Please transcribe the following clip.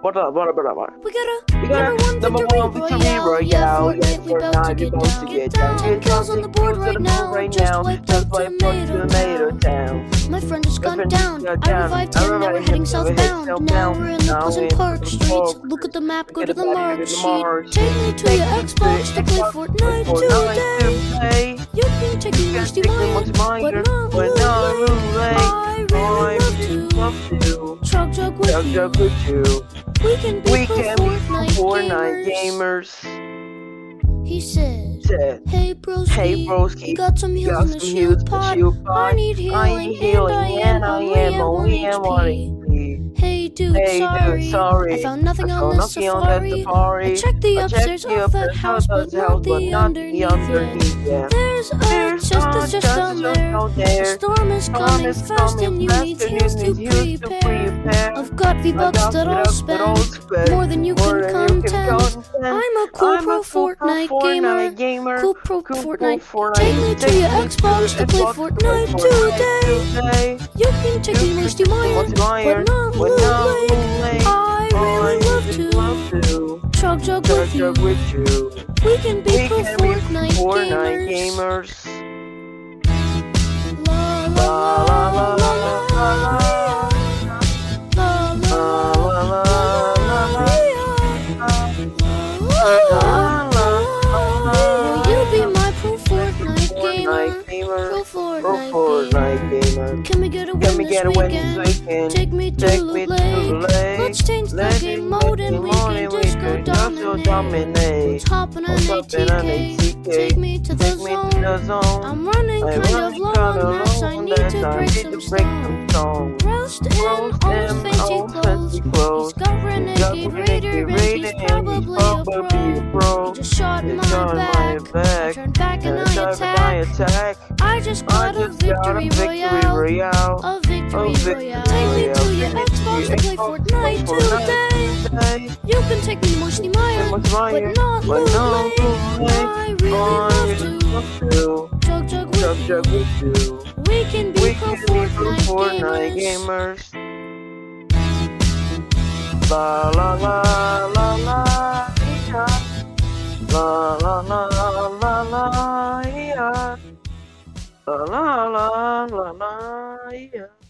What up, what up, what up, what up? We got a We got number one number victory one victory royale. royale. Yeah, Fortnite, Yeah, we about to Fortnite, get down. Get down. Ten on the board right now. Right now. Just out Tomato Tomato Town. My friend has gone down. I revived him. Now we're heading him. Now we're heading southbound. Now we're in the Pleasant Park Streets. Look at the map. Go to the mark to sheet. Take me to your Xbox to play Fortnite today. You can take me Just musty take me mine, what's mine, but not but not Lulu. Lulu. I really love to to. chug jug with you. Jug with you. We can be We can be Fortnite gamers. gamers. He said, Said, Hey broski, Hey broski, you got some heals got in the shield heals in the pod. I need healing, I need healing, and I am only at 1 only HP. Hey dude, Hey, dude, sorry. sorry. I found nothing I on the nothing on that safari. I checked the I checked upstairs the of that house, but not the underneath the underneath yet. There's a There's chest that's just down just there. The storm is Storm coming is fast coming and you need you to need heals to prepare. I've got V-Bucks that I'll it up that I'll spend. More than you can than you can contend. contend. I'm a cool I'm pro a cool pro Fortnite gamer. Fortnite gamer. Cool pro Cool Fortnite. Fortnite. Take me to your Xbox to play Fortnite Fortnite today. You can take me Mire, What's Mire? but not But Lulu not Lake. Lulu I really love to to. chug jug Jug with you. jug with you. We can be pro Fortnite Fortnite gamers. La La la la la la la la. Fortnite gamer. Pro Pro Fortnite Fortnite gamer. gamer. Can we get a Can win we this get a win weekend? this weekend? Take me to Take the me to the lake. Let's change the Let's game mode and we can just go can just go dominate. dominate. Let's hop on an Let's hop in an ATK. Take me to the Take me to the zone. I'm running I'm kind of running low on maps. low I on need to I break need some to break stone. some stone. Roast Roast all him fancy clothes. He's got renegade raider and he's probably a pro. pro. He just shot my back. Turned back and I attack. I just got a just got a victory royale. A victory royale. Take me to your to Xbox to play Fortnite today. You can take me Mushy Mire, Mire? but not Lake. I really love to to. jug jug with you. jug with you. We can be pro can be pro Fortnite gamers. La la la la la yeah. La la la la la yeah. La la la la la yeah.